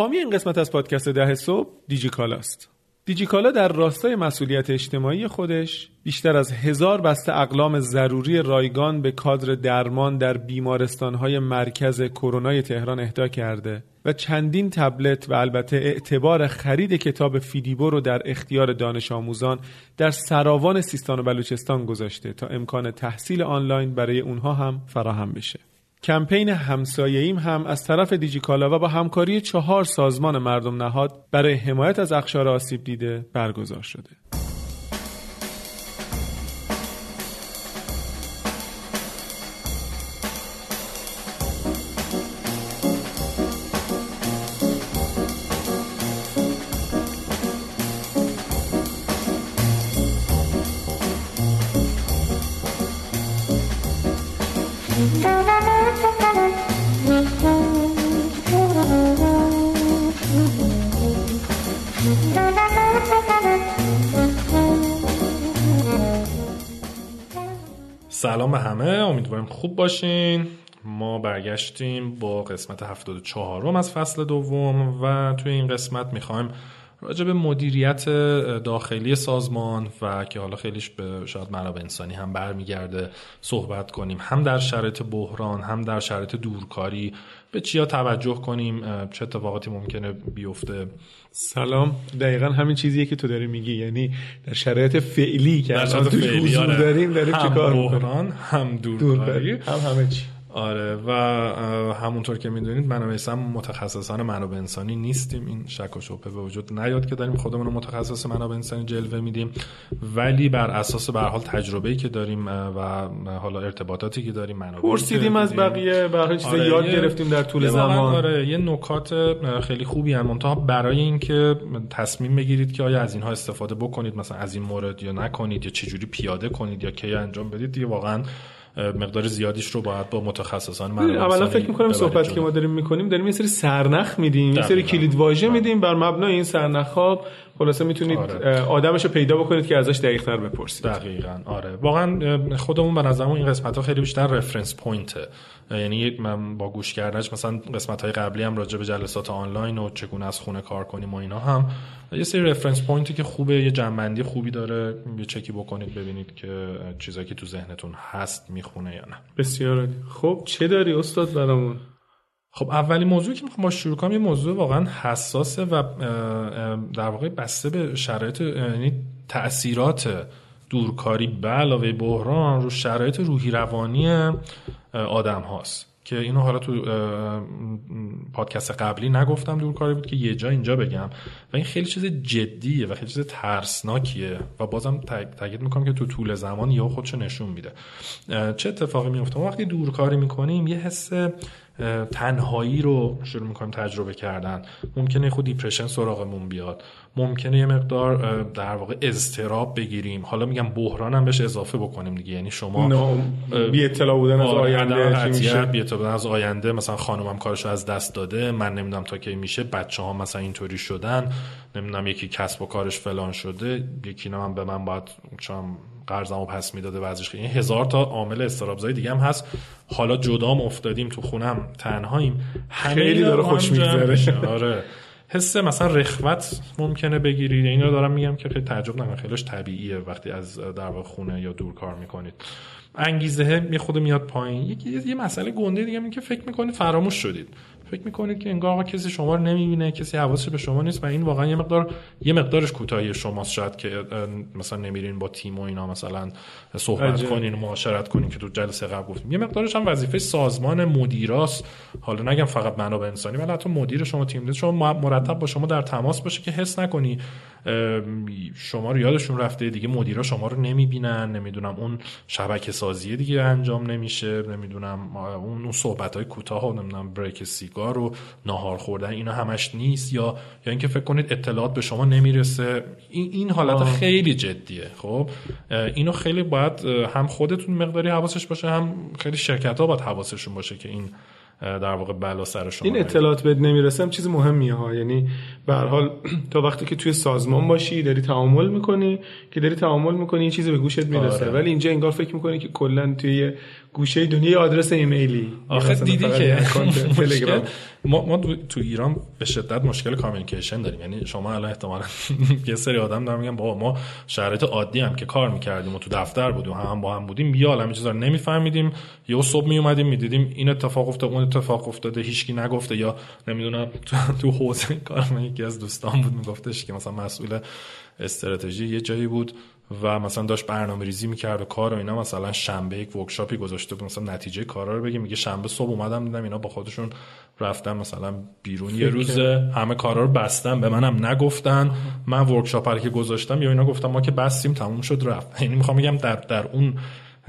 حامی این قسمت از پادکست ده صبح دیجیکالاست دیجیکالا در راستای مسئولیت اجتماعی خودش بیشتر از هزار بسته اقلام ضروری رایگان به کادر درمان در بیمارستانهای مرکز کرونای تهران اهدا کرده و چندین تبلت و البته اعتبار خرید کتاب فیدیبو رو در اختیار دانش آموزان در سراوان سیستان و بلوچستان گذاشته تا امکان تحصیل آنلاین برای اونها هم فراهم بشه. کمپین همسایه‌ایم هم از طرف دیجیکالا و با همکاری چهار سازمان مردم نهاد برای حمایت از اخشار آسیب دیده برگزار شده. سلام به همه امیدواریم خوب باشین. ما برگشتیم با قسمت 74 از فصل دوم و توی این قسمت می‌خوایم راجع به مدیریت داخلی سازمان و که حالا خیلیش به شاید منابع انسانی هم برمیگرده صحبت کنیم. هم در شرایط بحران هم در شرایط دورکاری. به چیا توجه کنیم؟ چه اتفاقاتی ممکنه بیفته؟ سلام. دقیقا همین چیزیه که تو داری میگی. یعنی در شرایط فعلی که در شرایط فعلی آره. داریم داریم هم چیکار بحران هم دورکاری. هم همه چی. آره و همونطور که می‌دونید من و متخصصان منابع انسانی نیستیم. این شک و شبهه به وجود نیاد که داریم خودمون رو متخصص منابع انسانی جلوه میدیم. ولی بر اساس به حال تجربه‌ای که داریم و حالا ارتباطاتی که داریم منابع پرسیدیم از بقیه هر چیز آره، یاد گرفتیم در طول زمان. آره یه نکات خیلی خوبی هم منتها برای اینکه تصمیم بگیرید که آیا از اینها استفاده بکنید مثلا از این مورد یا نکنید یا چجوری پیاده کنید یا کی انجام بدید دیگه واقعا مقدار زیادیش رو باید با متخصصان منابع اولا فکر می‌کنم صحبت جلو. که ما داریم می‌کنیم داریم یه سری سرنخ میدیم یه سری. کلید واژه. میدیم بر مبنای این سرنخ ها خلاصه می‌تونید آره. آدمش رو پیدا بکنید که ازش دقیق تر بپرسید. دقیقا آره. واقعا خودمون به نظرمون این قسمت ها خیلی بیشتر رفرنس پوینته یعنی من با گوش کردنش مثلا قسمت های قبلی هم راجع به جلسات آنلاین و چگونه از خونه کار کنیم و اینا هم یه سری رفرنس پوینتی که خوبه یه جنبندی خوبی داره. یه چکی بکنید ببینید که چیزایی که تو ذهنتون هست می‌خونه یا نه. بسیار. خب چه داری استاد برامون؟ خب اولین موضوعی که می‌خوام با شروع کنم یه موضوع واقعا حساسه و در واقع بسته به شرایط یعنی تاثیرات دورکاری. به علاوه بحران رو شرایط روحی روانی آدم هاست. که اینو حالا تو پادکست قبلی نگفتم دورکاری بود که یه جا اینجا بگم. و این خیلی چیز جدیه و خیلی چیز ترسناکیه و بازم تاک- تاکید می‌کنم که تو طول زمان یا خودشو نشون میده. چه اتفاقی میفته وقتی دورکاری می‌کنیم یه حس تنهایی رو شروع می‌کنیم تجربه کردن. ممکنه خود دیپرشن سراغمون بیاد. ممکنه یه مقدار در واقع اضطراب بگیریم. حالا میگم بحران هم بهش اضافه بکنیم دیگه. یعنی شما بی اطلاع بودن از آره، آینده عدم چی قطعیت، میشه بی‌اعتماد از آینده. مثلا خانومم کارشو از دست داده من نمی‌دونم تا کی میشه. بچه ها مثلا اینطوری شدن. نمی‌دونم یکی کسب و کارش فلان شده. یکی نه من به من باید چون قرضمو پس می‌داده وضعش این هزار تا عامل استرابزایی دیگه هم هست. حالا جدام افتادیم تو خونم تنهاییم. همه خیلی داره خوش می‌گذره. آره. حس مثلا رخوت ممکنه بگیرید. این رو دارم میگم که خیلی تعجب نکنید. خیلیش طبیعیه وقتی از در واقع خونه یا دور کار می‌کنید. انگیزه یه خود میاد پایین. یکی یه مسئله گنده دیگه این که فکر می‌کنید فراموش شدید. فکر می‌کنید که انگار آقا کسی شما رو نمی‌بینه کسی حواسش به شما نیست و این واقعا یه مقدار یه مقدارش کوتاهی شماست. شاید که مثلا نمیرین با تیم و اینا مثلا صحبت عجب. کنین و معاشرت کنین که تو جلسه قبل گفتیم. یه مقدارش هم وظیفه سازمان مدیراست. حالا نگم فقط منابع انسانی ولی حتی مدیر شما تیم شما مرتب با شما در تماس باشه که حس نکنی. شما رو یادشون رفته دیگه مدیرا شما رو نمی‌بینن نمی‌دونم اون شبکه سازی دیگه انجام نمیشه نمی‌دونم اون اون صحبت های کوتاه و نمی‌دونم بریک سیگار و ناهار خوردن اینا همش نیست. یا یا اینکه فکر کنید اطلاعات به شما نمی‌رسه. این این حالت آه. خیلی جدیه. خب اینو خیلی باید هم خودتون مقداری حواسش باشه هم خیلی شرکت ها باید حواسشون باشه که این در واقع بلا سر شما این. اطلاعات بهت نمی‌رسه هم چیز مهمیه ها یعنی به حال تا وقتی که توی سازمان باشی داری تعامل می‌کنی که داری تعامل می‌کنی یه چیزی به گوشت می‌رسه آره. ولی اینجا انگار فکر می‌کنی که کلا توی گوشه دنیا آدرس ایمیلی. آخه دیدی که. مشکل. ما, ما تو- ایران به شدت مشکل کامیونیکیشن داریم. یعنی شما الان احتمالا یه سری آدم دارن میگن بابا ما شرایط عادی هم که کار می‌کردیم و تو دفتر بودیم هم, با هم بودیم بیا الان چیزا نمیفهمیدیم. یه صبح میومدیم می‌دیدیم این اتفاق افتاده اون اتفاق افتاده هیچکی نگفته یا نمی‌دونم تو, تو حوزه کار من یکی از دوستان بود میگفتش که مثلا مسئول استراتژی یه جایی بود. و مثلا داشت برنامه ریزی می‌کرد و کار و اینا مثلا شنبه یک workshop ی گذاشته بود. مثلا نتیجه کارا رو بگه میگه شنبه صبح اومدم دیدم اینا با خودشون رفتن مثلا بیرون. یه روز همه کارا رو بستن. به منم نگفتن. من workshop که گذاشتم یا اینا گفتم ما که بستیم تموم شد رفت. یعنی می‌خوام بگم در در اون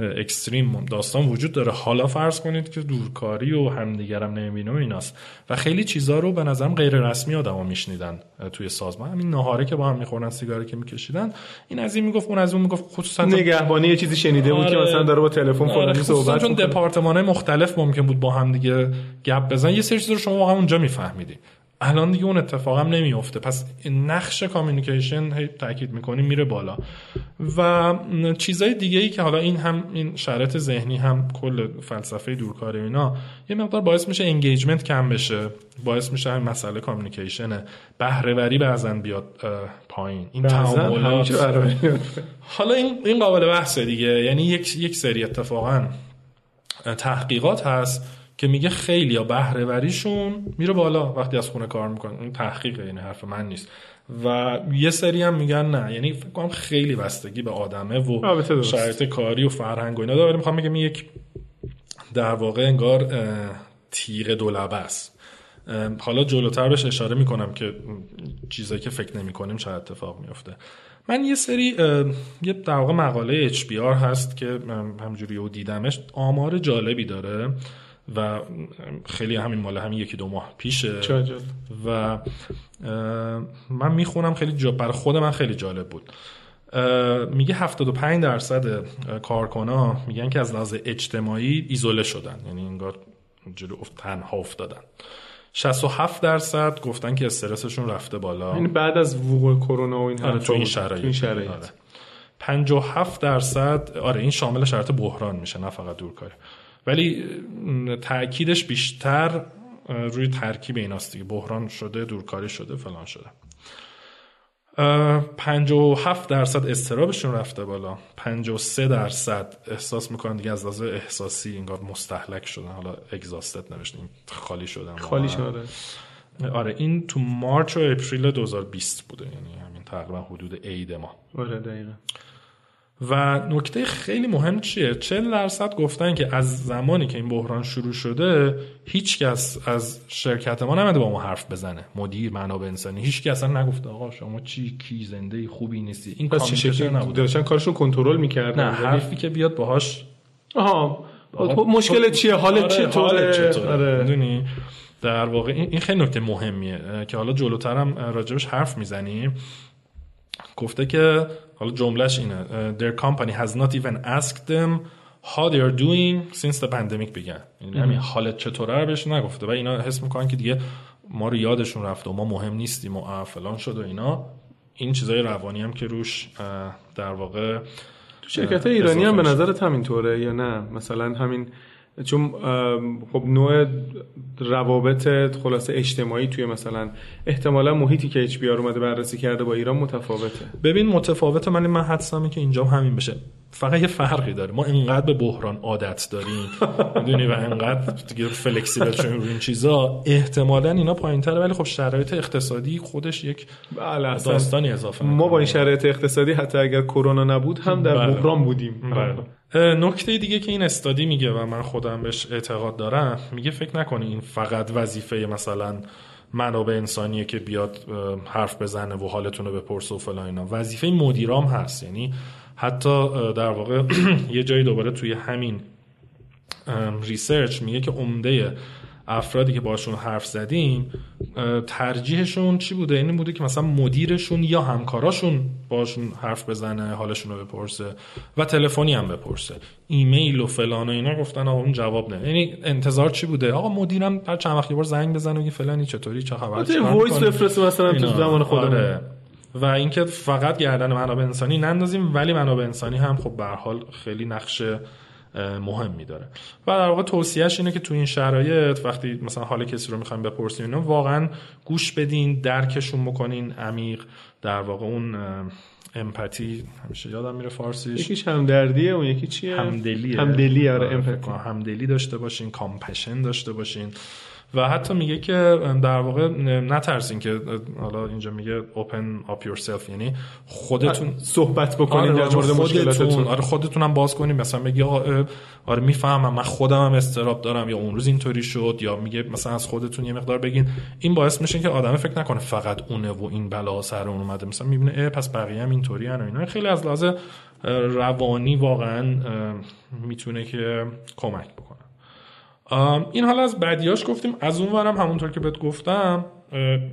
extreme داستان وجود داره. حالا فرض کنید که دورکاری و همدیگرم نمی‌بینه و ایناست. و خیلی چیزا رو به نظرم غیر رسمی آدما میشنیدن توی سازمان. همین ناهاره که با هم می‌خورن سیگاری که میکشیدن. این از این می‌گفت اون از اون می‌گفت. خصوصا نگهبانی یه چیزی شنیده بود که آره. مثلا داره با تلفن آره، فلانی صحبت چون. دپارتمان مختلف ممکن بود با هم دیگه گپ بزن یه سری چیزا رو شما واقعا اونجا میفهمیدی. الان دیگه اون اتفاق هم نمیفته پس نقش کامیونیکیشن هی تاکید می‌کنیم میره بالا. و چیزای دیگه ای که حالا این هم این شرط ذهنی هم کل فلسفه دورکاری اینا یه مقدار باعث میشه انگیجمنت کم بشه. باعث میشه همین مسئله بهره وری بعضا بیاد پایین. این بعضن تعاملات. حالا این این قابل بحثه دیگه. یعنی یک یک سری اتفاقا تحقیقات هست. که میگه خیلی یا بهره وریشون میره بالا وقتی از خونه کار می‌کنن این تحقیقه یعنی حرف من نیست. و یه سری هم میگن نه. یعنی فکر کنم خیلی بستگی به آدمه و. شرایط کاری و فرهنگ و اینا داره. می‌خوام بگم این یک در واقع انگار تیغ دولبه است. حالا جلوتر بهش اشاره می‌کنم که چیزایی که فکر نمی کنیم چه اتفاق میفته من یه سری یه در واقع مقاله HBR هست که همجوری رو دیدمش. آمار جالبی داره. و خیلی همین مال همین یکی دو ماه پیشه. و من می‌خونم خیلی جا برای خود من خیلی جالب بود. میگه 75 درصد کارکنا میگن که از لحاظ اجتماعی ایزوله شدن یعنی انگار افت تنها افتادن. 67 درصد گفتن که استرسشون رفته بالا. این بعد از وقوع کرونا و این آره تو این. شرایط تو این شرایط. آره. 57 درصد آره این شامل شرایط بحران میشه نه فقط دورکاری. ولی تاکیدش بیشتر روی ترکیب ایناست دیگه. بحران شده دورکاری شده فلان شده. اه، 57 درصد اضطرابشون رفته بالا. 53 درصد احساس می‌کنن دیگه از لحاظ احساسی انگار مستهلک شدن. حالا exhausted نوشتیم خالی شدن. خالی. شده آره این تو March و April 2020 بوده. یعنی همین تقریبا حدود عید ما. آره دقیقا. و نکته خیلی مهم چیه؟ 40 درصد گفتن که از زمانی که این بحران شروع شده هیچ کس از شرکت ما نیومده با ما حرف بزنه. مدیر منابع انسانی هیچ کس اصلا نگفته آقا شما چی کی زنده خوبی نیستی. این پس چه شکلی؟ communication نبود داشتن کارشون کنترل می‌کردن. نه حرفی که بیاد باهاش. آها خب مشکل چیه؟ حالت آره، چطوره؟ چطوره؟ آره. می‌دونی؟ در واقع این خیلی نکته مهمیه که حالا جلوترم راجبش حرف می‌زنیم. گفته که حالا جملهش اینه. اه، their company has not even asked them how they are doing since the pandemic began. یعنی همین حالت چطوره رو بهش نگفته. و اینا حس می‌کنن که دیگه ما رو یادشون رفته و ما مهم نیستیم و فلان شد و اینا. این چیزای روانی هم که روش در واقع تو شرکت ایرانی هم به نظرت همینطوره یا نه؟ مثلا همین چون خب نوع روابط خلاصه اجتماعی توی مثلا احتمالا محیطی که اچ اومده بررسی کرده با ایران متفاوته. ببین متفاوت من من حدسم که اینجا هم همین بشه. فقط یه فرقی داره. ما اینقدر به بحران عادت داریم. می‌دونی؟ و اینقدر دیگه فلکسیبل شدیم روی این چیزا. احتمالا اینا پایینتره ولی خب شرایط اقتصادی خودش یک بله داستانی اضافه ما با این. شرایط اقتصادی حتی اگر کرونا نبود هم در بله. بحران بودیم. بله. نکته دیگه که این استادی میگه و من خودم بهش اعتقاد دارم میگه فکر نکنی این فقط وظیفه مثلا منابع انسانیه که بیاد حرف بزنه و حالتون رو بپرسه و فلان اینا. وظیفه مدیرام هست یعنی حتی در واقع یه جایی دوباره توی همین ریسرچ میگه که عمده افرادی که باشون حرف زدیم ترجیحشون چی بوده؟ این بوده که مثلا مدیرشون یا همکاراشون باشون حرف بزنه حالشون رو بپرسه و تلفنی هم بپرسه. ایمیل و فلان و اینا گفتن آقا اون جواب نه. یعنی انتظار چی بوده؟ آقا مدیرم هر چند وقت یه بار زنگ بزنه و فلانی چطوری چه خبر voice بفرسته مثلا تو زمان خودمون. آره. و اینکه فقط گردن منابع انسانی نندازیم ولی منابع انسانی هم خب به هر حال خیلی نقش مهمی داره. و در واقع توصیهش اینه که تو این شرایط وقتی مثلا حال کسی رو می‌خوایم بپرسیم اینا واقعا گوش بدین درکشون بکنین. عمیق در واقع اون امپاتی همیشه یادم میره فارسیش. یکیش همدردیه اون یکی چیه؟ همدلیه. همدلی آره, آره، امپاتی همدلی داشته باشین کامپشن داشته باشین. و حتی میگه که در واقع نترسین که حالا اینجا میگه open up yourself یعنی خودتون صحبت بکنین در مورد مشکلاتتون. آره خودتون هم باز کنین مثلا بگی آره می‌فهمم من خودم هم استراب دارم یا اون روز اینطوری شد یا میگه مثلا از خودتون یه مقدار بگین. این باعث میشه که آدم فکر نکنه فقط اونه و این بلا سر اون اومده. مثلا می‌بینه پس بقیه هم اینطوری و اینا. خیلی از لحاظ روانی واقعا می‌تونه که کمک بکنه. این حالا از بدیاش گفتیم. از اون ورم همونطور که بهت گفتم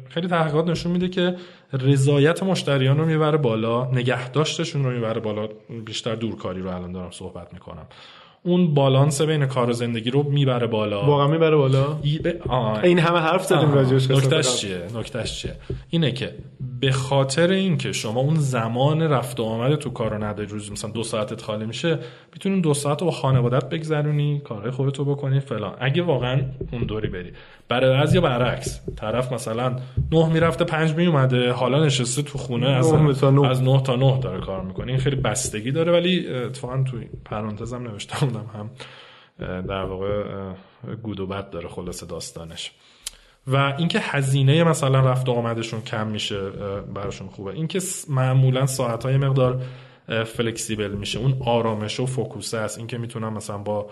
خیلی تحقیقات نشون میده که رضایت مشتریان رو می‌بره بالا نگهداشتشون رو می‌بره بالا. بیشتر دورکاری رو الان دارم صحبت می‌کنم. اون بالانس بین کار و زندگی رو می‌بره بالا. واقعا می‌بره بالا؟ این همه حرف زدیم راجعش نکتهش چیه؟ نکتهش چیه؟ اینه که به خاطر اینکه شما اون زمان رفت و آمد تو کارو نداری روز مثلا دو ساعتت خالی میشه می‌تونی دو ساعت رو با خانوادت بگذرونی کارهای خودتو بکنی فلان. اگه واقعا اون دوری بری. برای یا برعکس؟ طرف مثلا نه می‌رفته پنج می اومده حالا نشسته تو خونه از از نه تا نه داره کار می‌کنه. این خیلی بستگی داره ولی اتفاقا تو پرانتزم نوشته بودم هم در واقع گود و بد داره خلاصه داستانش. و اینکه هزینه مثلا رفت و آمدشون کم میشه براشون خوبه. اینکه معمولا ساعت های مقدار فلکسیبل میشه. اون آرامش و فوکوسه است. اینکه می‌تونن مثلا با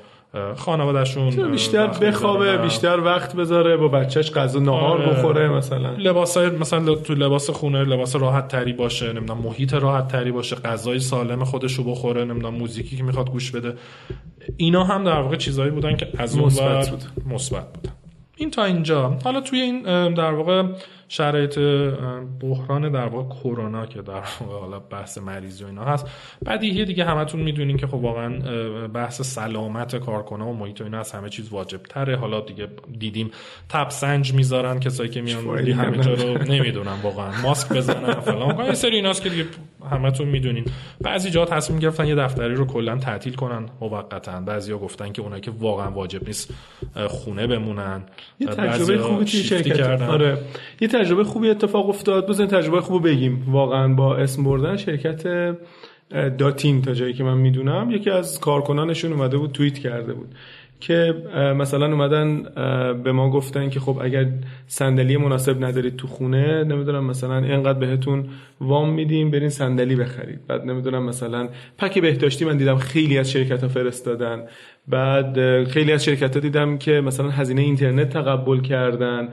خانوادهشون بیشتر بخوابه بیشتر وقت بذاره با بچهش غذا نهار آره. بخوره مثلا. لباس مثلا تو لباس خونه لباس راحت تری باشه نمی‌دونم محیط راحت تری باشه غذای سالم خودشو بخوره نمی‌دونم موزیکی که می‌خواد گوش بده. اینا هم در واقع چیزایی بودن که از اون مثبت بود. مثبت بودن این تا اینجا. حالا توی این در واقع شرایط بحران در واقع کرونا که در واقع حالا بحث مریضی و اینا هست. بدیهی دیگه همتون می‌دونین که خب واقعا بحث سلامت کارکنان و محیط و اینا از همه چیز واجب تره حالا دیگه دیدیم تب سنج می‌ذارن کسایی که میان همه جا رو نمی‌دونم واقعا. ماسک بزنن فلان یه سری ایناست که دیگه همتون می‌دونین. بعضی جا تصمیم گرفتن یه دفتری رو کلا تعطیل کنن موقتا. بعضیا گفتن که اونایی که واقعا واجب نیست خونه بمونن. یه تجربه خوبی توی شرکت. آره. یه تجربه خوبی اتفاق افتاد. بزن تجربه خوب بگیم. واقعا با اسم بردن شرکت داتین تا جایی که من می‌دونم. یکی از کارکنانشون اومده بود توییت کرده بود. که مثلا اومدن به ما گفتن که خب اگر صندلی مناسب ندارید تو خونه نمی‌دونم مثلا اینقدر بهتون وام میدیم برین صندلی بخرید. بعد نمی‌دونم مثلا پک بهداشتی من دیدم خیلی از شرکت ها فرستادن. بعد خیلی از شرکت ها دیدم که مثلا هزینه اینترنت تقبل کردن.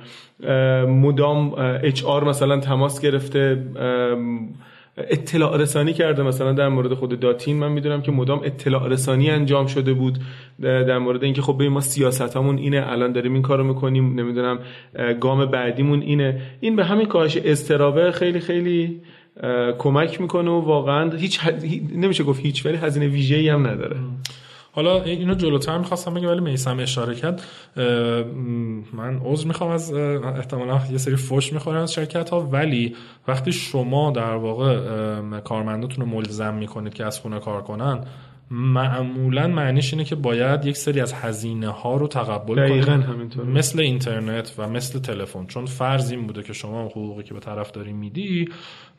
مدام اچ آر مثلا تماس گرفته. اطلاع رسانی کرده. مثلا در مورد خود داتین من می‌دونم که مدام اطلاع رسانی انجام شده بود. در مورد اینکه خب ما سیاستمون اینه الان داریم این کارو می‌کنیم نمی‌دونم گام بعدیمون اینه. این به همین کاهش استرابه خیلی خیلی کمک می‌کنه و واقعا هیچ نمیشه گفت هیچ ولی هزینه ویژه‌ای هم نداره. حالا اینو جلوتر می‌خواستم بگم ولی میسم اشاره کرد. من عذر می‌خوام از احتمالا یه سری فوش می‌خورن از شرکت ها ولی وقتی شما در واقع کارمنداتون رو ملزم می‌کنید که از خونه کار کنن معمولا معنیش اینه که باید یک سری از هزینه ها رو تقبل کنید مثل اینترنت و مثل تلفن. چون فرض این بوده که شما حقوقی که به طرف داری میدی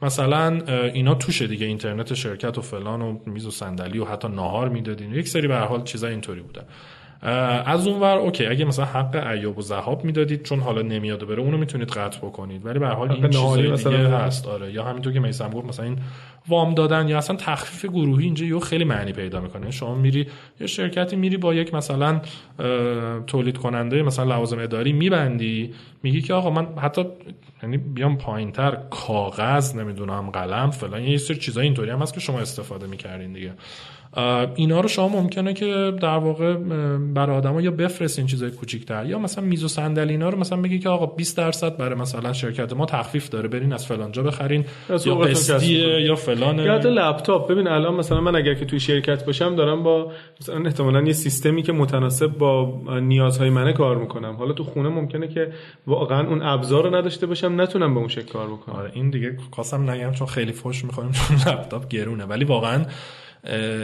مثلا اینا توشه دیگه. اینترنت شرکت و فلان و میز و صندلی و حتی ناهار می‌دادین. یک سری به هر حال چیزا اینطوری بوده. از اون ور اوکی اگه مثلا حق ایاب و ذهاب می‌دادید چون حالا نمیاد بره اونو می‌تونید قطع بکنید. ولی به حال این چیزای دیگه هست آره. یا همینطور که میسم گفت مثلا این وام دادن یا اصلا تخفیف گروهی اینجا یه خیلی معنی پیدا می‌کنه. شما میری یه شرکتی میری با یک مثلا تولید کننده مثلا لوازم اداری میبندی میگی که آقا من حتی یعنی بیام پایینتر کاغذ نمی‌دونم قلم فلان یه سری چیزای اینطوری هم هست که شما استفاده می‌کردین دیگه. اینا رو شما ممکنه که در واقع برای آدما یا بفرستین چیزای کوچیک‌تر یا مثلا میز و صندلی اینا رو مثلا بگی که آقا 20 درصد برای مثلا شرکت ما تخفیف داره برین از فلان جا بخرین یا قسطیه یا فلان. یا حتی لپتاپ. ببین الان مثلا من اگر که توی شرکت باشم دارم با مثلا احتمالاً یه سیستمی که متناسب با نیازهای منه کار می‌کنم. حالا تو خونه ممکنه که واقعا اون ابزار رو نداشته باشم نتونم به اون شکل کار بکنم. آره این دیگه خواستم نگم چون خیلی فوش می‌خوریم چون لپتاپ گرونه. ولی واقعا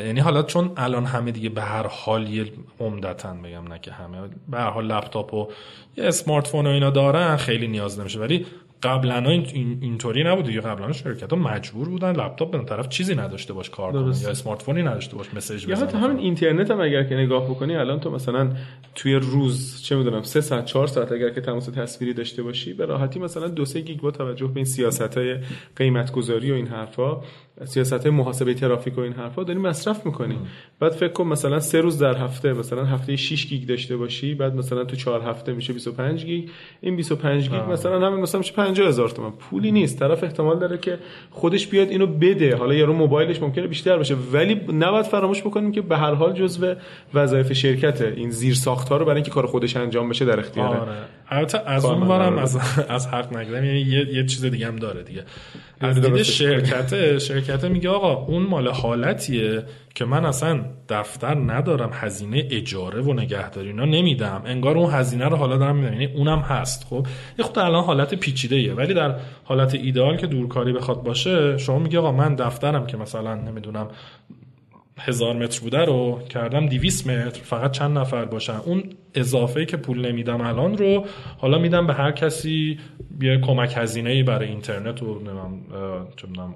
یعنی حالا چون الان همه دیگه به هر حال یه عمدتا بگم نه که همه به هر حال لپتاپ و یه اسمارت فون و اینا دارن خیلی نیاز نمیشه. ولی قبلا این اینطوری نبود دیگه. قبلا شرکت ها مجبور بودن لپتاپ به طرف چیزی نداشته باش کار کنه یا smartphone ی نداشته باش message یا حتی همین اینترنت هم اگر که نگاه بکنی الان تو مثلا توی روز چه می‌دونم 3 ساعت 4 ساعت اگر که تماس تصویری داشته باشی به راحتی مثلا 2 3 گیگ با توجه به این سیاست های قیمت گذاری و این حرفا سیاست محاسبه ترافیک و این حرفا داری مصرف می‌کنی بعد فکر کن مثلا سه روز در هفته مثلا هفته 6 گیگ داشته باشی بعد مثلا تو 4 هفته میشه 25 گیگ. این 25 گیگ مثلا همین مثلا میشه 50 هزار تومن پولی نیست. طرف احتمال داره که خودش بیاد اینو بده. حالا یارو موبایلش ممکنه بیشتر باشه. ولی نباید فراموش بکنیم که به هر حال جزء وظایف شرکت این زیر ساختار رو برای اینکه کار خودش انجام بشه در اختیاره. آره. البته از اون از از حق نگیرم. یعنی یه, یه چیز دیگه هم داره دیگه. از دید شرکت شرکت میگه آقا اون مال حالتیه که من اصلا دفتر ندارم هزینه اجاره و نگهداری اینا نمیدم. انگار اون هزینه رو حالا دارم میدم یعنی اونم هست خب؟ یه خود الان حالت پیچیده ایه ولی در حالت ایدئال که دورکاری بخواد باشه شما میگه آقا من دفترم که مثلا نمی‌دونم هزار متر بوده رو کردم 200 متر فقط چند نفر باشن. اون اضافه که پول نمیدم الان رو حالا میدم به هر کسی یه کمک هزینه ای برای اینترنت و نمی‌دونم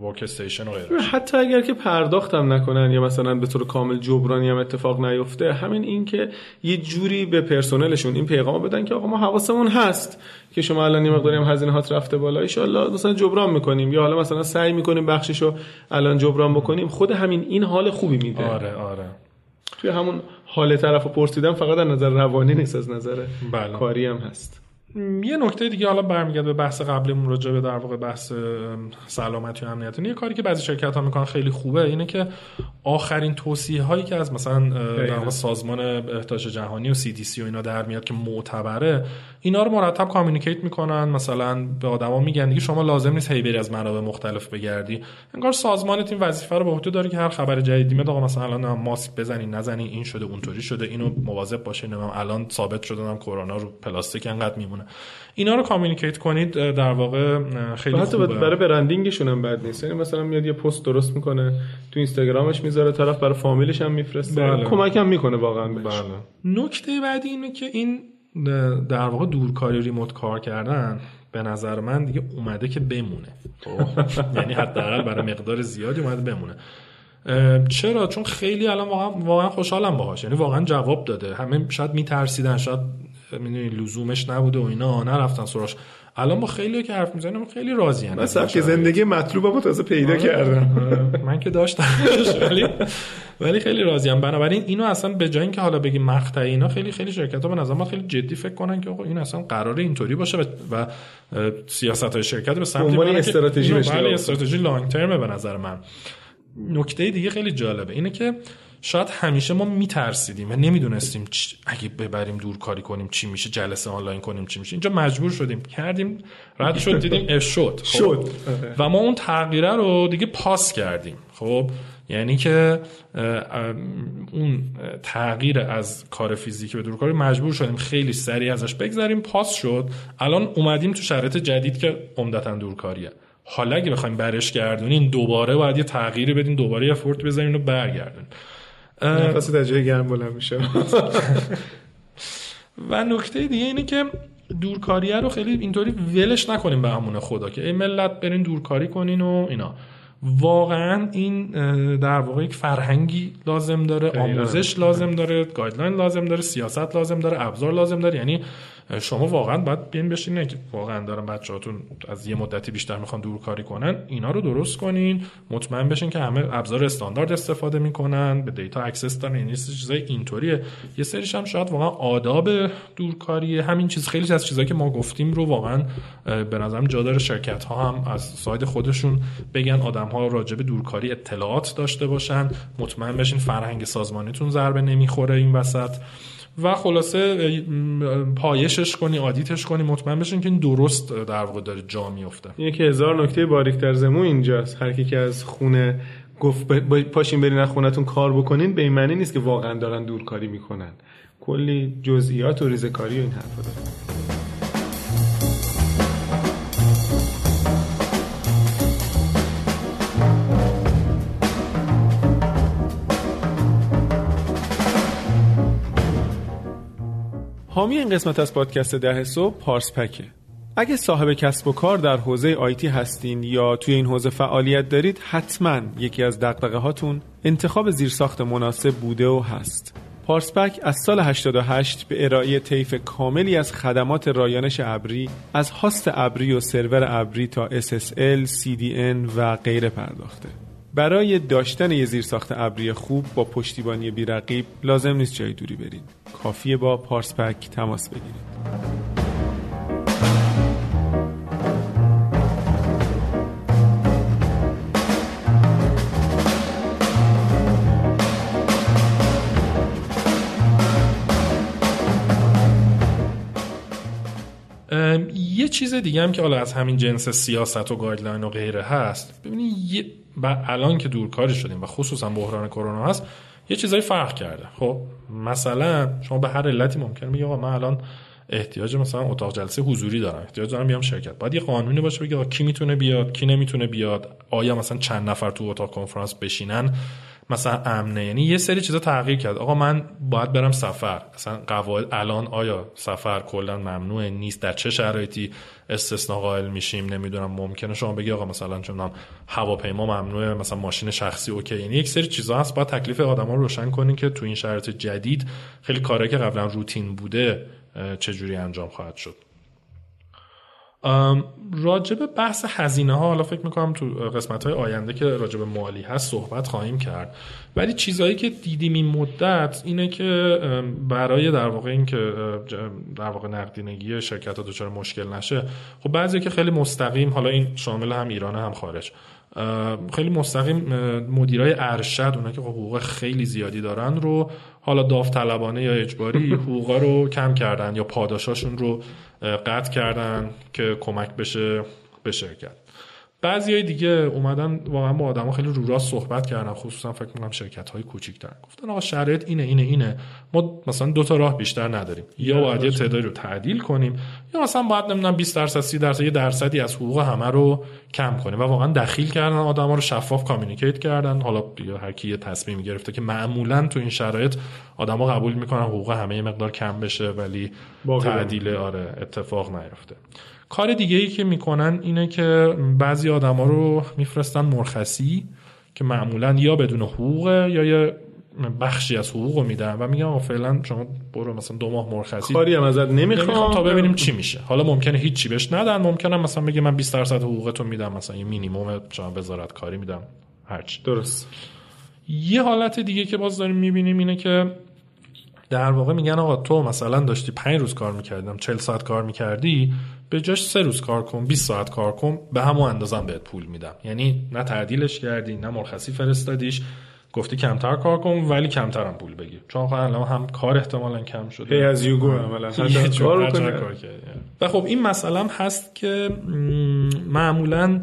ورک استیشن و غیره. حتی اگر که پرداختم نکنن یا مثلا به طور کامل جبرانی هم اتفاق نیفته همین این که یه جوری به پرسنلشون این پیغام بدن که آقا ما حواسمون هست. که شما الان یه مقداری هم هزینه هات رفته بالا ان مثلا جبران می‌کنیم. یا حالا مثلا سعی می‌کنیم بخششو الان جبران بکنیم. خود همین این حال خوبی میده. آره آره. توی همون حال طرف پرسیدم فقط از نظر روانی نیست از نظر بله. کاری هم هست. یه نکته دیگه حالا برمیگرده به بحث قبلیمون راجع به در واقع بحث سلامتی و امنیت یه کاری که بعضی شرکت ها می‌کنن خیلی خوبه اینه که آخرین توصیه هایی که از مثلا در واقع سازمان بهداشت جهانی و CDC و اینا در میاد که معتبره اینا رو مرتب communicate می‌کنن مثلا به آدما میگن دیگه شما لازم نیست هی بری از منابع مختلف بگردی. انگار سازمانت این وظیفه رو به عهده داره که هر خبر جدیدی میاد آقا مثلا الان ماسک بزنین نزنین این شده اونطوری شده اینو مواظب باشین الان ثابت شده کرونا رو پلاستیک انقدر میمونه. اینا رو communicate کنید در واقع خیلی حتی خوبه. برای برندینگشون هم بد نیست. یعنی مثلا میاد یه پست درست می‌کنه تو اینستاگرامش می‌ذاره طرف برای فامیلش هم میفرسته. بله. کمک هم می‌کنه واقعا بهش. بله. نکته بعدی اینه که این در واقع دورکاری ریموت کار کردن به نظر من دیگه اومده که بمونه؟ یعنی حداقل برای مقدار زیادی اومده بمونه. چرا؟ چون خیلی الان واقعا واقعا خوشحالم باهاش. یعنی واقعا جواب داده. همه شاید میترسیدن شاید می‌دونی لزومش نبوده و اینا نرفتن سراش الان ما خیلی که حرف می‌زنیم خیلی راضی هم مثلا که زندگی مطلوبمو تازه پیدا آره. کردم. آره. من که داشتم. ولی ولی خیلی راضی هم بنابراین اینو اصلا به جای اینکه حالا بگیم مقطعی اینا خیلی خیلی شرکت ها به نظر خیلی جدی فکر کنن که آقا این اصلا قراره اینطوری باشه و سیاست های شرکت به سمت استراتژی بشه بله استراتژی لانگ ترمه به نظر من. نکته دیگه خیلی جالبه. اینه که شاید همیشه ما میترسیدیم و نمی‌دونستیم اگه ببریم دور کاری کنیم چی میشه جلسه آنلاین کنیم چی میشه. اینجا مجبور شدیم. کردیم رد شد دیدیم اش شد. خب. شد. و ما اون تغییره رو دیگه پاس کردیم. خب؟ یعنی که اون تغییر از کار فیزیکی به دورکاری مجبور شدیم. خیلی سریع ازش بگذریم پاس شد. الان اومدیم تو شرایط جدید که عمدتا دورکاریه. حالا اگه بخوایم برش گردونیم دوباره باید یه تغییری بدیم دوباره یه فورت بزنیم و برگردونیم. نفس در جای گرم بلند میشه و نکته دیگه اینه که دورکاریه رو خیلی اینطوری ولش نکنیم به همون خدا که ای ملت برین دورکاری کنین و اینا. واقعا این در واقع یک فرهنگی لازم داره آموزش لازم. داره گایدلاین لازم داره سیاست لازم داره ابزار لازم داره. یعنی شما واقعا باید بیاین بشینه که واقعا دارن بچه‌هاتون از یه مدتی بیشتر می‌خوان دورکاری کنن اینا رو درست کنین. مطمئن بشین که همه ابزار استاندارد استفاده می‌کنن به data access دارن این چیزای اینطوریه. یه سریش هم شاید واقعا آداب دورکاری همین چیز خیلی از چیزایی که ما گفتیم رو واقعا به نظرم جا داره. شرکت ها هم از side خودشون بگن آدم ها راجع به دورکاری اطلاعات داشته باشن. مطمئن بشین فرهنگ سازمانیتون ضربه نمی‌خوره این وسط. و خلاصه پایشش کنی audit ش کنی مطمئن بشین که این درست در واقع داره جا میفته یکی هزار نکته باریک در زمون اینجاست. هر کی که از خونه گفت پاشین برین از خونتون کار بکنین به این معنی نیست که واقعا دارن دورکاری می‌کنن. کلی جزئیات و ریزکاری و این حرفا دارن. حامی این قسمت از پادکست ده صبح پارس پکه. اگه صاحب کسب و کار در حوزه آیتی هستین یا توی این حوزه فعالیت دارید حتما یکی از دقدقه هاتون انتخاب زیرساخت مناسب بوده و هست. پارسپک از سال 88 به ارائه طیف کاملی از خدمات رایانش ابری از هاست ابری و سرور ابری تا SSL, CDN و غیره پرداخته. برای داشتن یه زیرساخت ابری خوب با پشتیبانی بیرقیب لازم نیست جای دوری برید کافیه با پارسپک تماس بگیرید. یه چیز دیگه هم که حالا از همین جنس سیاست و گایدلاین و غیره هست. ببینید یه الان که دورکاری شدیم و خصوصا بحران کرونا هست یه چیزایی فرق کرده. خب مثلا شما به هر علتی ممکنه بگی آقا من الان احتیاج مثلا اتاق جلسه حضوری دارم. احتیاج دارم بیام شرکت. باید یه قانونی باشه بگه کی می‌تونه بیاد کی نمی‌تونه بیاد؟ آیا مثلا چند نفر تو اتاق کنفرانس بشینن؟ مثلا امنه. یعنی یه سری چیزا تغییر کرد. آقا من باید برم سفر. مثلا قواعد الان آیا سفر کلا ممنوع نیست. در چه شرایطی استثنا قائل میشیم؟ نمی‌دونم. ممکنه شما بگی آقا مثلا چون هواپیما ممنوعه مثلا ماشین شخصی اوکی. یعنی یک سری چیزا هست. باید تکلیف آدما رو روشن کنین که تو این شرایط جدید خیلی کاری که قبلا روتین بوده چجوری انجام خواهد شد. راجب بحث هزینه ها حالا فکر می‌کنم تو قسمت های آینده که راجب مالی هست صحبت خواهیم کرد. ولی چیزهایی که دیدیم این مدت اینه که برای در واقع این که در واقع نقدینگی شرکت ها دچار مشکل نشه خب بعضی که خیلی مستقیم حالا این شامل هم ایران هم خارج. خیلی مستقیم مدیرای ارشد اونا که خب حقوق خیلی زیادی دارن رو حالا داوطلبانه یا اجباری حقوقا رو کم کردن یا پاداشاشون رو قطع کردن که کمک بشه به شرکت. بعضی های دیگه اومدن واقعا با آدم خیلی رو راست صحبت کردن خصوصا فکر می‌کنم شرکت های کوچیک‌تر گفتن آقا شرایط اینه اینه اینه. ما مثلا دو تا راه بیشتر نداریم. یا باید یه تعدادی رو تعدیل کنیم یا مثلا باید نمی‌دونم 20 درصد 30 درصد یه درصدی از حقوق همه رو کم کنیم. و واقعا دخیل کردن آدما رو شفاف کامیونیکیت کردن. حالا دیگه هر کی یه تصمیم گرفته که معمولا تو این شرایط آدما قبول می‌کنن حقوق همه یه مقدار کم بشه ولی تعدیل آره اتفاق نیفته. کار دیگه ای که می‌کنن اینه که بعضی آدما رو میفرستن مرخصی که معمولا یا بدون حقوق یا یه بخشی از حقوق رو میدن و میگن فعلا شما برو مثلا دو ماه مرخصی کاری هم ازت نمی‌خوام. تا ببینیم چی میشه. حالا ممکنه هیچ بهش ندن ممکنه مثلا بگه من 20 درصد حقوقتو میدم مثلا یه مینیمم شما وزارت کاری میدم هرچی درست. یه حالت دیگه که باز داریم می‌بینیم اینه که در واقع میگن آقا تو مثلا داشتی 5 روز کار می‌کردم 40 ساعت کار می‌کردی به جاش سه روز کار کن 20 ساعت کار کن به همون اندازم بهت پول میدم. یعنی نه تعدیلش کردی نه مرخصی فرستادیش. گفتی کمتر کار کن ولی کمتر هم پول بگیر. چون الان هم کار احتمالا کم شده. ای از یوگو عملا. کار و خب این مسئله هم هست که معمولا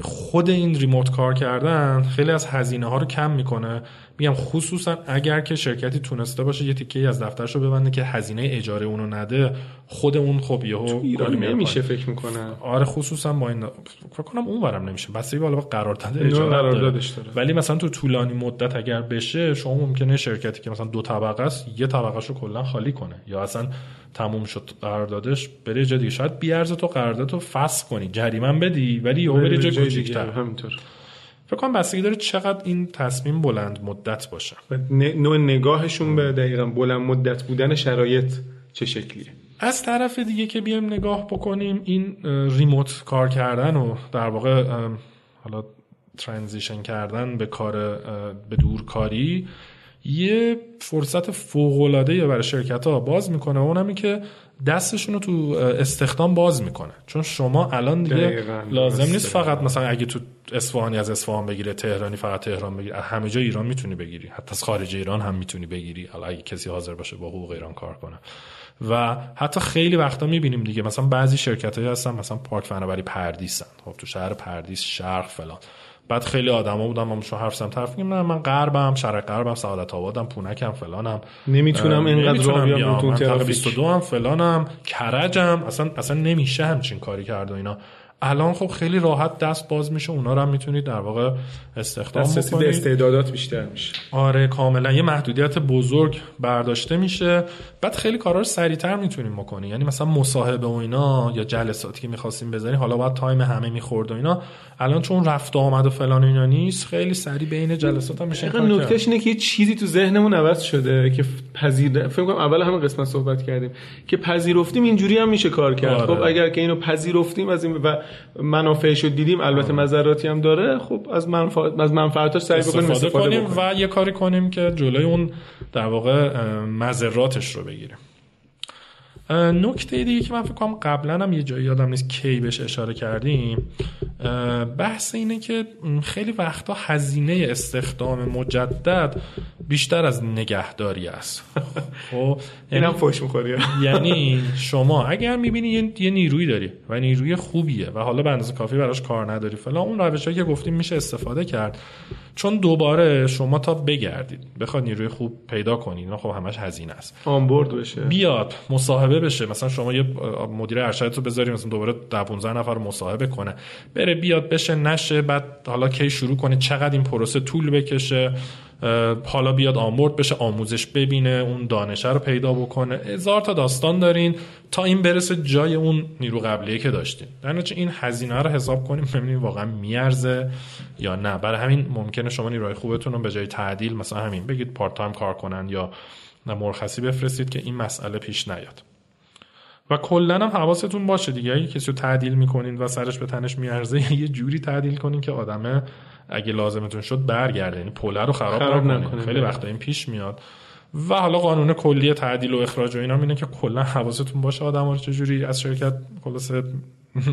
خود این ریموت کار کردن خیلی از هزینه ها رو کم می‌کنه. میگم خصوصا اگر که شرکتی تونسته باشه یه تیکه از دفترش رو ببنده که هزینه اجاره اونو نده خود اون خب یهو ایران نمیشه فکر می‌کنم آره خصوصا با این فکر کنم اونورم نمیشه. بس بالا قرارداد اجاره قراردادش داره. ولی مثلا تو طولانی مدت اگر بشه شما ممکنه شرکتی که مثلا دو طبقه است یه طبقه رو کلا خالی کنه. یا اصلا تموم شد قراردادش بره دیگه. شاید بیارزه تو قراردادتو فسخ کنی. جریمه بدی ولی یهو بره جای کوچیک‌تر. همینطور. فکر کنم بستگی داره چقدر این تصمیم بلند مدت باشه. نوع نگاهشون به دقیقا بلند مدت بودن شرایط چه شکلیه؟ از طرف دیگه که بیایم نگاه بکنیم این ریموت کار کردن و در واقع حالا ترانزیشن کردن به کار به دورکاری یه فرصت فوق العاده برای شرکت ها باز می‌کنه اونم این که دستشون رو تو استخدام باز می‌کنه. چون شما الان دیگه لازم نیست فقط مثلا اگه تو اصفهانی از اصفهان بگیره تهرانی فقط تهران بگیره همه جا ایران می‌تونی بگیری. حتی از خارج ایران هم می‌تونی بگیری. حالا اگه کسی حاضر باشه با حقوق ایران کار کنه. و حتی خیلی وقتا می‌بینیم دیگه. مثلا بعضی شرکت هایی هستن مثلا پارک فناوری پردیسن. خب تو شهر پردیس شرق فلان. بعد خیلی آدما بودن ما شو حرف زدم طرف نه من غربم شرق غربم سعادت آبادم پونکم فلانم. نمی‌تونم اینقدر راه بیام. تو ترافیک 22 هم فلانم. کرجم. اصلا اصلا نمیشه همچین کاری کرد و اینا. الان خب خیلی راحت دست باز میشه اونا رو هم می‌تونید در واقع استخدام بکنید. استعدادات بیشتر میشه. آره کاملا. یه محدودیت بزرگ برداشته میشه. بعد خیلی کارا رو سریعتر می‌تونیم بکنیم. یعنی مثلا مصاحبه و اینا یا جلساتی که می‌خواستیم بزنیم حالا باید تایم همه می‌خورد و اینا. الان چون رفت و آمد و فلان اینا نیست خیلی سریع بین جلسات هم میشه نکتهش اینه که یه چیزی تو ذهنمون عوض شده که پذیر فکر کنم اول همه قسمت صحبت کردیم. که پذیرفتیم اینجوری هم میشه کار کرد. آره. خب اگر که اینو پذیرفتیم از این و منافعش رو دیدیم البته مذراتی هم داره خب از منفعت از منفعتاش سعی بکنیم استفاده, کنیم و یه کاری کنیم که جلوی اون در واقع مذراتش رو بگیریم. نکته دیگه که من فکر کنم قبلا هم یه جایی یادم نیست کی بهش اشاره کردیم. بحث اینه که خیلی وقتا هزینه استخدام مجدد بیشتر از نگهداری است. خب اینم فوش می‌خوری. یعنی شما اگر می‌بینی یه نیروی داری و نیروی خوبیه و حالا به اندازه کافی براش کار نداری فلان اون روشایی که گفتیم میشه استفاده کرد. چون دوباره شما تا بگردید بخواد نیروی خوب پیدا کنید خب همش هزینه است. آنبورد بشه. بیاد مصاحبه بشه. مثلا شما یه مدیر ارشد رو بذارید مثلا دوباره 10 15 نفر مصاحبه کنه. بره بیاد بشه نشه بعد حالا کی شروع کنه چقدر این پروسه طول بکشه حالا بیاد آمورد بشه آموزش ببینه اون دانشه رو پیدا بکنه. هزار تا داستان دارین تا این برسه جای اون نیرو قبلیه که داشتین در این هزینه رو حساب کنیم ببینیم واقعا میارزه یا نه. برای همین ممکنه شما نیروی خوبتون رو به جای تعدیل مثلا همین بگید پارت تایم کار کنن یا مرخصی بفرستید که این مسئله پیش نیاد. و کلا هم حواستون باشه دیگه. اگه کسی رو تعدیل می‌کنین و سرش به تنش میارزه یه جوری تعدیل کنین که آدمه اگه لازمتون شد برگرده. یعنی پله رو خراب, خراب نکنه خیلی وقتا این پیش میاد. و حالا قانون کلی تعدیل و اخراج و اینا اینه که کلا حواستون باشه آدم رو چجوری از شرکت خلاصه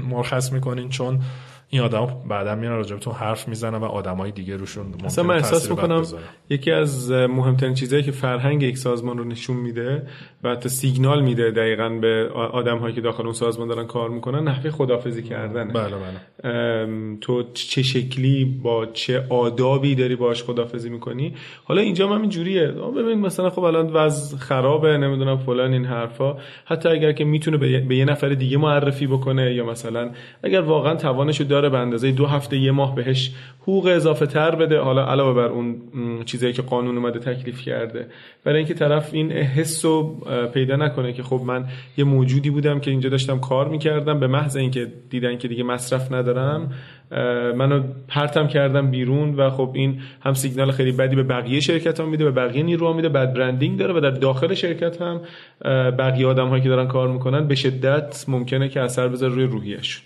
مرخص می‌کنین. چون این آدم بعدا میان راجبتون حرف می‌زنن و آدمای دیگه روشون اصلا من احساس می‌کنم یکی از مهمترین چیزایی که فرهنگ یک سازمان رو نشون میده و حتی سیگنال میده دقیقا به آدم هایی که داخل اون سازمان دارن کار می‌کنن نحوه خدافزی کردن بله بله. تو چه شکلی با چه آدابی داری باش خدافزی می‌کنی؟ حالا اینجا من اینجوریه ببین مثلا خب الان وضع خرابه نمی‌دونم فلان این حرفا. حتی اگر که می‌تونه به یه نفر دیگه معرفی بکنه یا مثلا اگر واقعا توانشو داره به اندازه دو هفته یه ماه بهش حقوق اضافه تر بده. حالا علاوه بر اون چیزایی که قانون اومده تکلیف کرده. برای اینکه طرف این حس رو پیدا نکنه که خب من یه موجودی بودم که اینجا داشتم کار می‌کردم. به محض اینکه دیدن که دیگه مصرف ندارم منو پرتم کردم بیرون و خب این هم سیگنال خیلی بدی به بقیه شرکت ها میده به بقیه نیرو میده. بد برندینگ داره و در داخل شرکت هم بقیه آدم هایی که دارن کار می‌کنن به شدت ممکنه که اثر بذاره روی روحیشون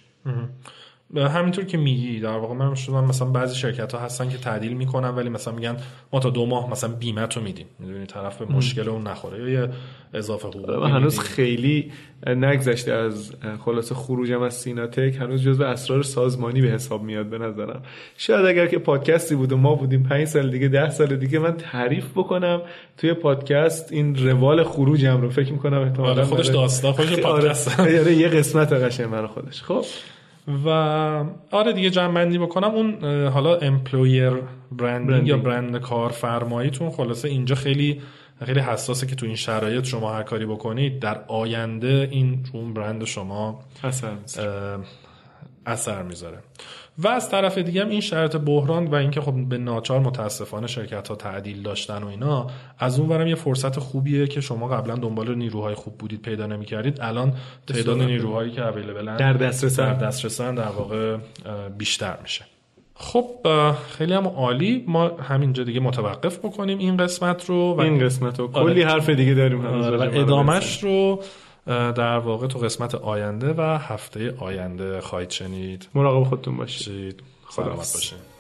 همینطور که میگی در واقع من شدم مثلا بعضی شرکت ها هستن که تعدیل می‌کنن ولی مثلا میگن ما تا دو ماه مثلا بیمه تو میدیم. می‌دونی طرف به مشکل اون نخوره. یا یه اضافه حقوق هنوز خیلی نگذشته از خلاص خروجم از سیناتک هنوز جزو اسرار سازمانی به حساب میاد به نظرم. شاید اگر که پادکستی بود و ما بودیم پنج سال دیگه ده سال دیگه من تعریف بکنم توی پادکست این روال خروجم رو. فکر می‌کنم احتمالاً آره خودش داستان خودش آره، پادکست. آره یه قسمت قشنگ من خودش. خب. و آره دیگه جمع بندی بکنم. اون حالا امپلویر برندینگ یا برند کارفرماییتون خلاصه اینجا خیلی خیلی حساسه که تو این شرایط شما هر کاری بکنید. در آینده این اون برند شما اثر اثر می‌ذاره. و از طرف دیگه هم این شرط بحران و اینکه خب به ناچار متاسفانه شرکت ها تعدیل داشتن و اینا از اون ورم یه فرصت خوبیه که شما قبلا دنبال نیروهای خوب بودید پیدا نمی‌کردید. الان تعداد نیروهایی که اویلیبلن در دسترسن در دسترسن در واقع بیشتر میشه. خب خیلی هم عالی. ما همینجا دیگه متوقف بکنیم این قسمت رو و این قسمت رو. آره. کلی حرف دیگه داریم آره و ادامش رو در واقع تو قسمت آینده و هفته آینده خواهید شنید. مراقب خودتون باشید. سلامت باشید